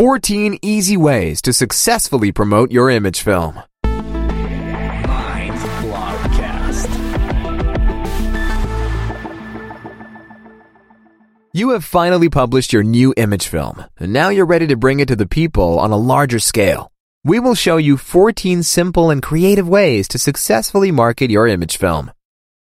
14 easy ways to successfully promote your image film. You have finally published your new image film, and now you're ready to bring it to the people on a larger scale. We will show you 14 simple and creative ways to successfully market your image film.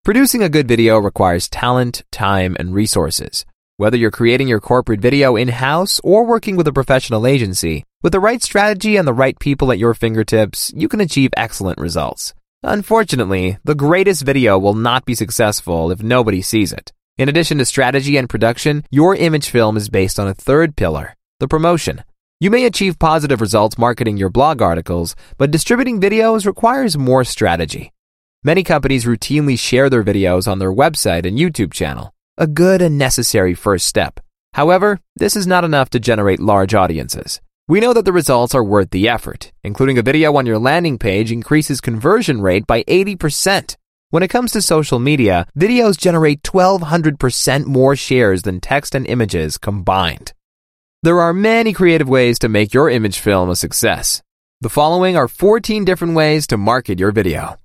Producing a good video requires talent, time, and resources. Whether you're creating your corporate video in-house or working with a professional agency, with the right strategy and the right people at your fingertips, you can achieve excellent results. Unfortunately, the greatest video will not be successful if nobody sees it. In addition to strategy and production, your image film is based on a third pillar, the promotion. You may achieve positive results marketing your blog articles, but distributing videos requires more strategy. Many companies routinely share their videos on their website and YouTube channel a good and necessary first step. However, this is not enough to generate large audiences. We know that the results are worth the effort. Including a video on your landing page increases conversion rate by 80%. When it comes to social media, videos generate 1200% more shares than text and images combined. There are many creative ways to make your image film a success. The following are 14 different ways to market your video.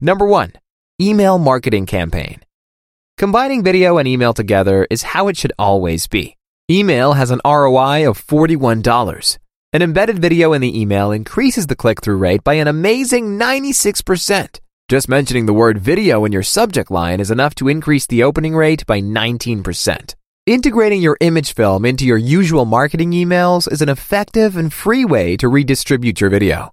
Number 1. Email marketing campaign. Combining video and email together is how it should always be. Email has an ROI of $41. An embedded video in the email increases the click through rate by an amazing 96%. Just mentioning the word video in your subject line is enough to increase the opening rate by 19%. Integrating your image film into your usual marketing emails is an effective and free way to redistribute your video.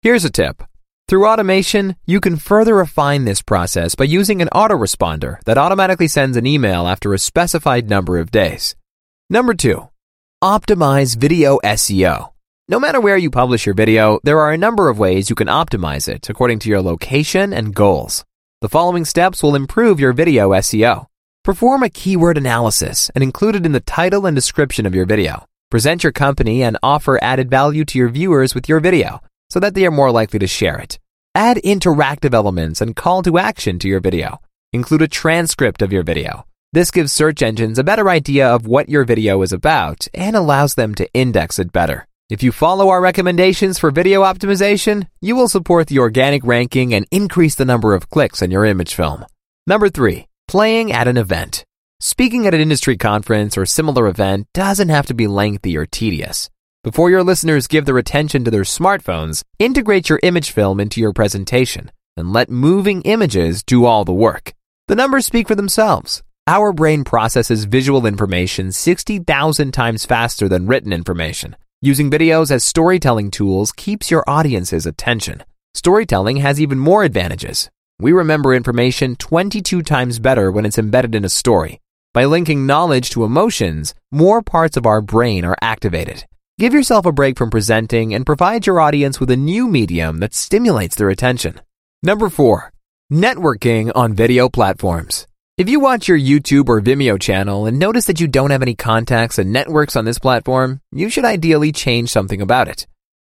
Here's a tip. Through automation, you can further refine this process by using an autoresponder that automatically sends an email after a specified number of days. Number two, optimize video SEO. No matter where you publish your video, there are a number of ways you can optimize it according to your location and goals. The following steps will improve your video SEO. Perform a keyword analysis and include it in the title and description of your video. Present your company and offer added value to your viewers with your video so that they are more likely to share it. Add interactive elements and call to action to your video. Include a transcript of your video. This gives search engines a better idea of what your video is about and allows them to index it better. If you follow our recommendations for video optimization, you will support the organic ranking and increase the number of clicks on your image film. Number three, playing at an event. Speaking at an industry conference or similar event doesn't have to be lengthy or tedious. Before your listeners give their attention to their smartphones, integrate your image film into your presentation and let moving images do all the work. The numbers speak for themselves. Our brain processes visual information 60,000 times faster than written information. Using videos as storytelling tools keeps your audience's attention. Storytelling has even more advantages. We remember information 22 times better when it's embedded in a story. By linking knowledge to emotions, more parts of our brain are activated. Give yourself a break from presenting and provide your audience with a new medium that stimulates their attention. Number four, networking on video platforms. If you watch your YouTube or Vimeo channel and notice that you don't have any contacts and networks on this platform, you should ideally change something about it.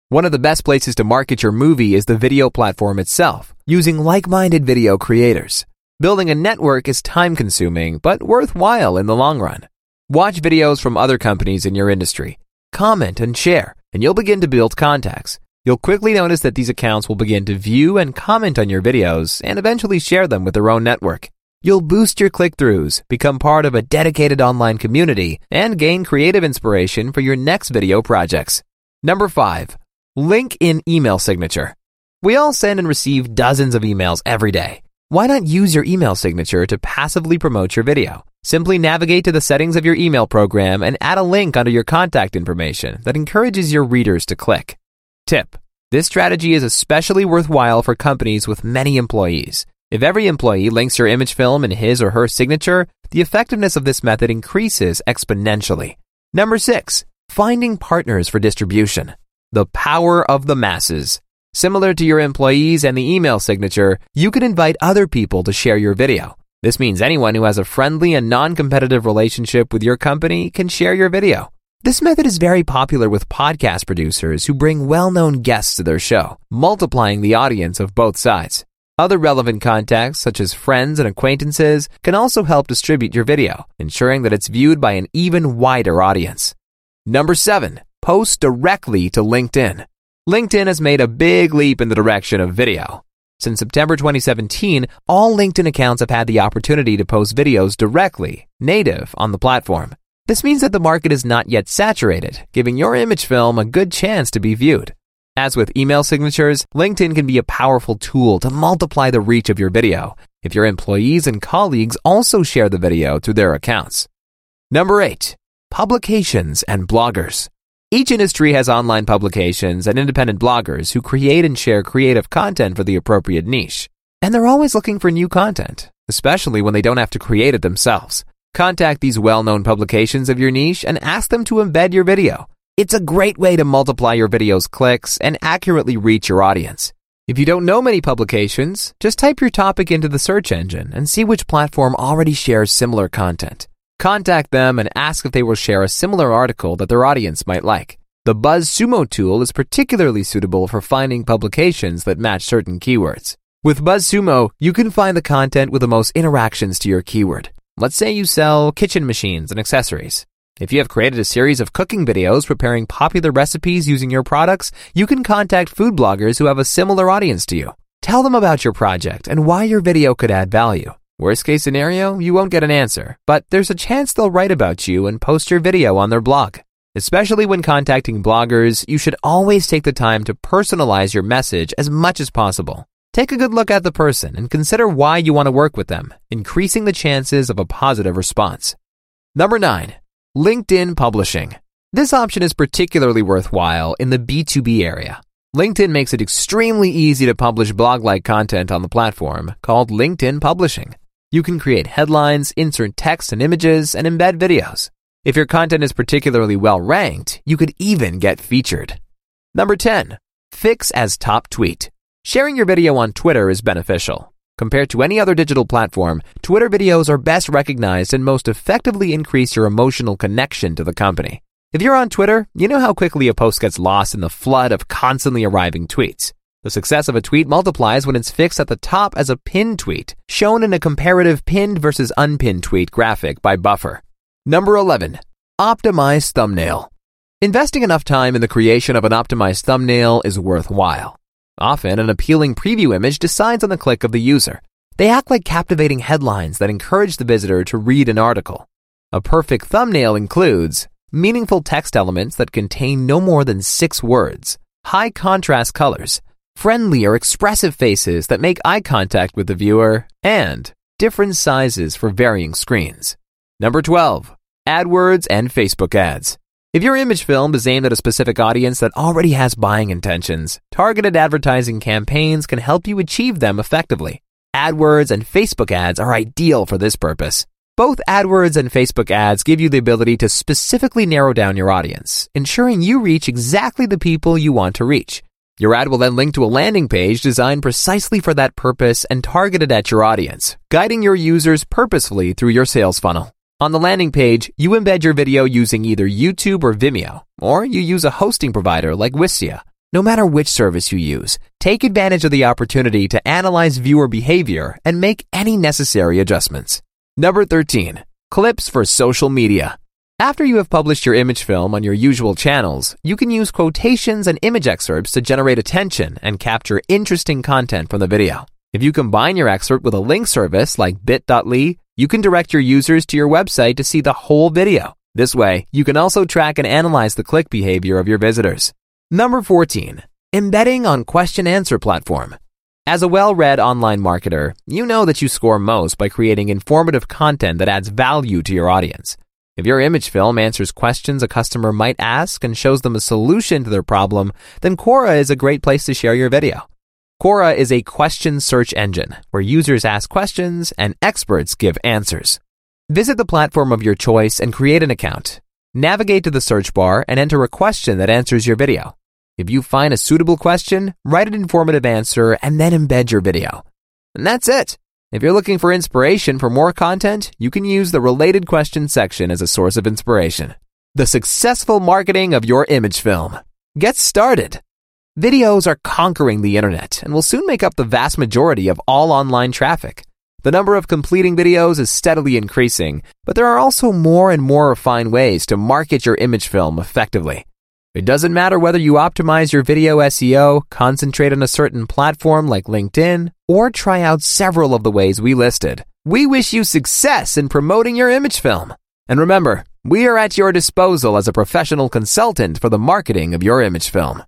One of the best places to market your movie is the video platform itself, using like-minded video creators. Building a network is time consuming, but worthwhile in the long run. Watch videos from other companies in your industry comment, and share, and you'll begin to build contacts. You'll quickly notice that these accounts will begin to view and comment on your videos and eventually share them with their own network. You'll boost your click throughs, become part of a dedicated online community, and gain creative inspiration for your next video projects. Number five, link in email signature. We all send and receive dozens of emails every day. Why not use your email signature to passively promote your video? Simply navigate to the settings of your email program and add a link under your contact information that encourages your readers to click. Tip. This strategy is especially worthwhile for companies with many employees. If every employee links your image film in his or her signature, the effectiveness of this method increases exponentially. Number six, finding partners for distribution. The power of the masses. Similar to your employees and the email signature, you can invite other people to share your video. This means anyone who has a friendly and non-competitive relationship with your company can share your video. This method is very popular with podcast producers who bring well-known guests to their show, multiplying the audience of both sides. Other relevant contacts, such as friends and acquaintances, can also help distribute your video, ensuring that it's viewed by an even wider audience. Number seven, post directly to LinkedIn. LinkedIn has made a big leap in the direction of video. Since September 2017, all LinkedIn accounts have had the opportunity to post videos directly, native, on the platform. This means that the market is not yet saturated, giving your image film a good chance to be viewed. As with email signatures, LinkedIn can be a powerful tool to multiply the reach of your video if your employees and colleagues also share the video through their accounts. Number 8. Publications and bloggers. Each industry has online publications and independent bloggers who create and share creative content for the appropriate niche. And they're always looking for new content, especially when they don't have to create it themselves. Contact these well-known publications of your niche and ask them to embed your video. It's a great way to multiply your video's clicks and accurately reach your audience. If you don't know many publications, just type your topic into the search engine and see which platform already shares similar content. Contact them and ask if they will share a similar article that their audience might like. The BuzzSumo tool is particularly suitable for finding publications that match certain keywords. With BuzzSumo, you can find the content with the most interactions to your keyword. Let's say you sell kitchen machines and accessories. If you have created a series of cooking videos preparing popular recipes using your products, you can contact food bloggers who have a similar audience to you. Tell them about your project and why your video could add value. Worst case scenario, you won't get an answer, but there's a chance they'll write about you and post your video on their blog. Especially when contacting bloggers, you should always take the time to personalize your message as much as possible. Take a good look at the person and consider why you want to work with them, increasing the chances of a positive response. Number 9. LinkedIn Publishing. This option is particularly worthwhile in the B2B area. LinkedIn makes it extremely easy to publish blog like content on the platform called LinkedIn Publishing. You can create headlines, insert text and images, and embed videos. If your content is particularly well ranked, you could even get featured. Number 10. Fix as top tweet. Sharing your video on Twitter is beneficial. Compared to any other digital platform, Twitter videos are best recognized and most effectively increase your emotional connection to the company. If you're on Twitter, you know how quickly a post gets lost in the flood of constantly arriving tweets. The success of a tweet multiplies when it's fixed at the top as a pinned tweet, shown in a comparative pinned versus unpinned tweet graphic by Buffer. Number 11. Optimize thumbnail. Investing enough time in the creation of an optimized thumbnail is worthwhile. Often, an appealing preview image decides on the click of the user. They act like captivating headlines that encourage the visitor to read an article. A perfect thumbnail includes meaningful text elements that contain no more than six words, high contrast colors, friendly or expressive faces that make eye contact with the viewer, and different sizes for varying screens. Number 12. AdWords and Facebook ads. If your image film is aimed at a specific audience that already has buying intentions, targeted advertising campaigns can help you achieve them effectively. AdWords and Facebook ads are ideal for this purpose. Both AdWords and Facebook ads give you the ability to specifically narrow down your audience, ensuring you reach exactly the people you want to reach. Your ad will then link to a landing page designed precisely for that purpose and targeted at your audience, guiding your users purposefully through your sales funnel. On the landing page, you embed your video using either YouTube or Vimeo, or you use a hosting provider like Wistia. No matter which service you use, take advantage of the opportunity to analyze viewer behavior and make any necessary adjustments. Number 13. Clips for social media. After you have published your image film on your usual channels, you can use quotations and image excerpts to generate attention and capture interesting content from the video. If you combine your excerpt with a link service like bit.ly, you can direct your users to your website to see the whole video. This way, you can also track and analyze the click behavior of your visitors. Number 14. Embedding on question answer platform. As a well-read online marketer, you know that you score most by creating informative content that adds value to your audience. If your image film answers questions a customer might ask and shows them a solution to their problem, then Quora is a great place to share your video. Quora is a question search engine where users ask questions and experts give answers. Visit the platform of your choice and create an account. Navigate to the search bar and enter a question that answers your video. If you find a suitable question, write an informative answer and then embed your video. And that's it. If you're looking for inspiration for more content, you can use the related questions section as a source of inspiration. The successful marketing of your image film. Get started. Videos are conquering the internet and will soon make up the vast majority of all online traffic. The number of completing videos is steadily increasing, but there are also more and more refined ways to market your image film effectively. It doesn't matter whether you optimize your video SEO, concentrate on a certain platform like LinkedIn, or try out several of the ways we listed. We wish you success in promoting your image film. And remember, we are at your disposal as a professional consultant for the marketing of your image film.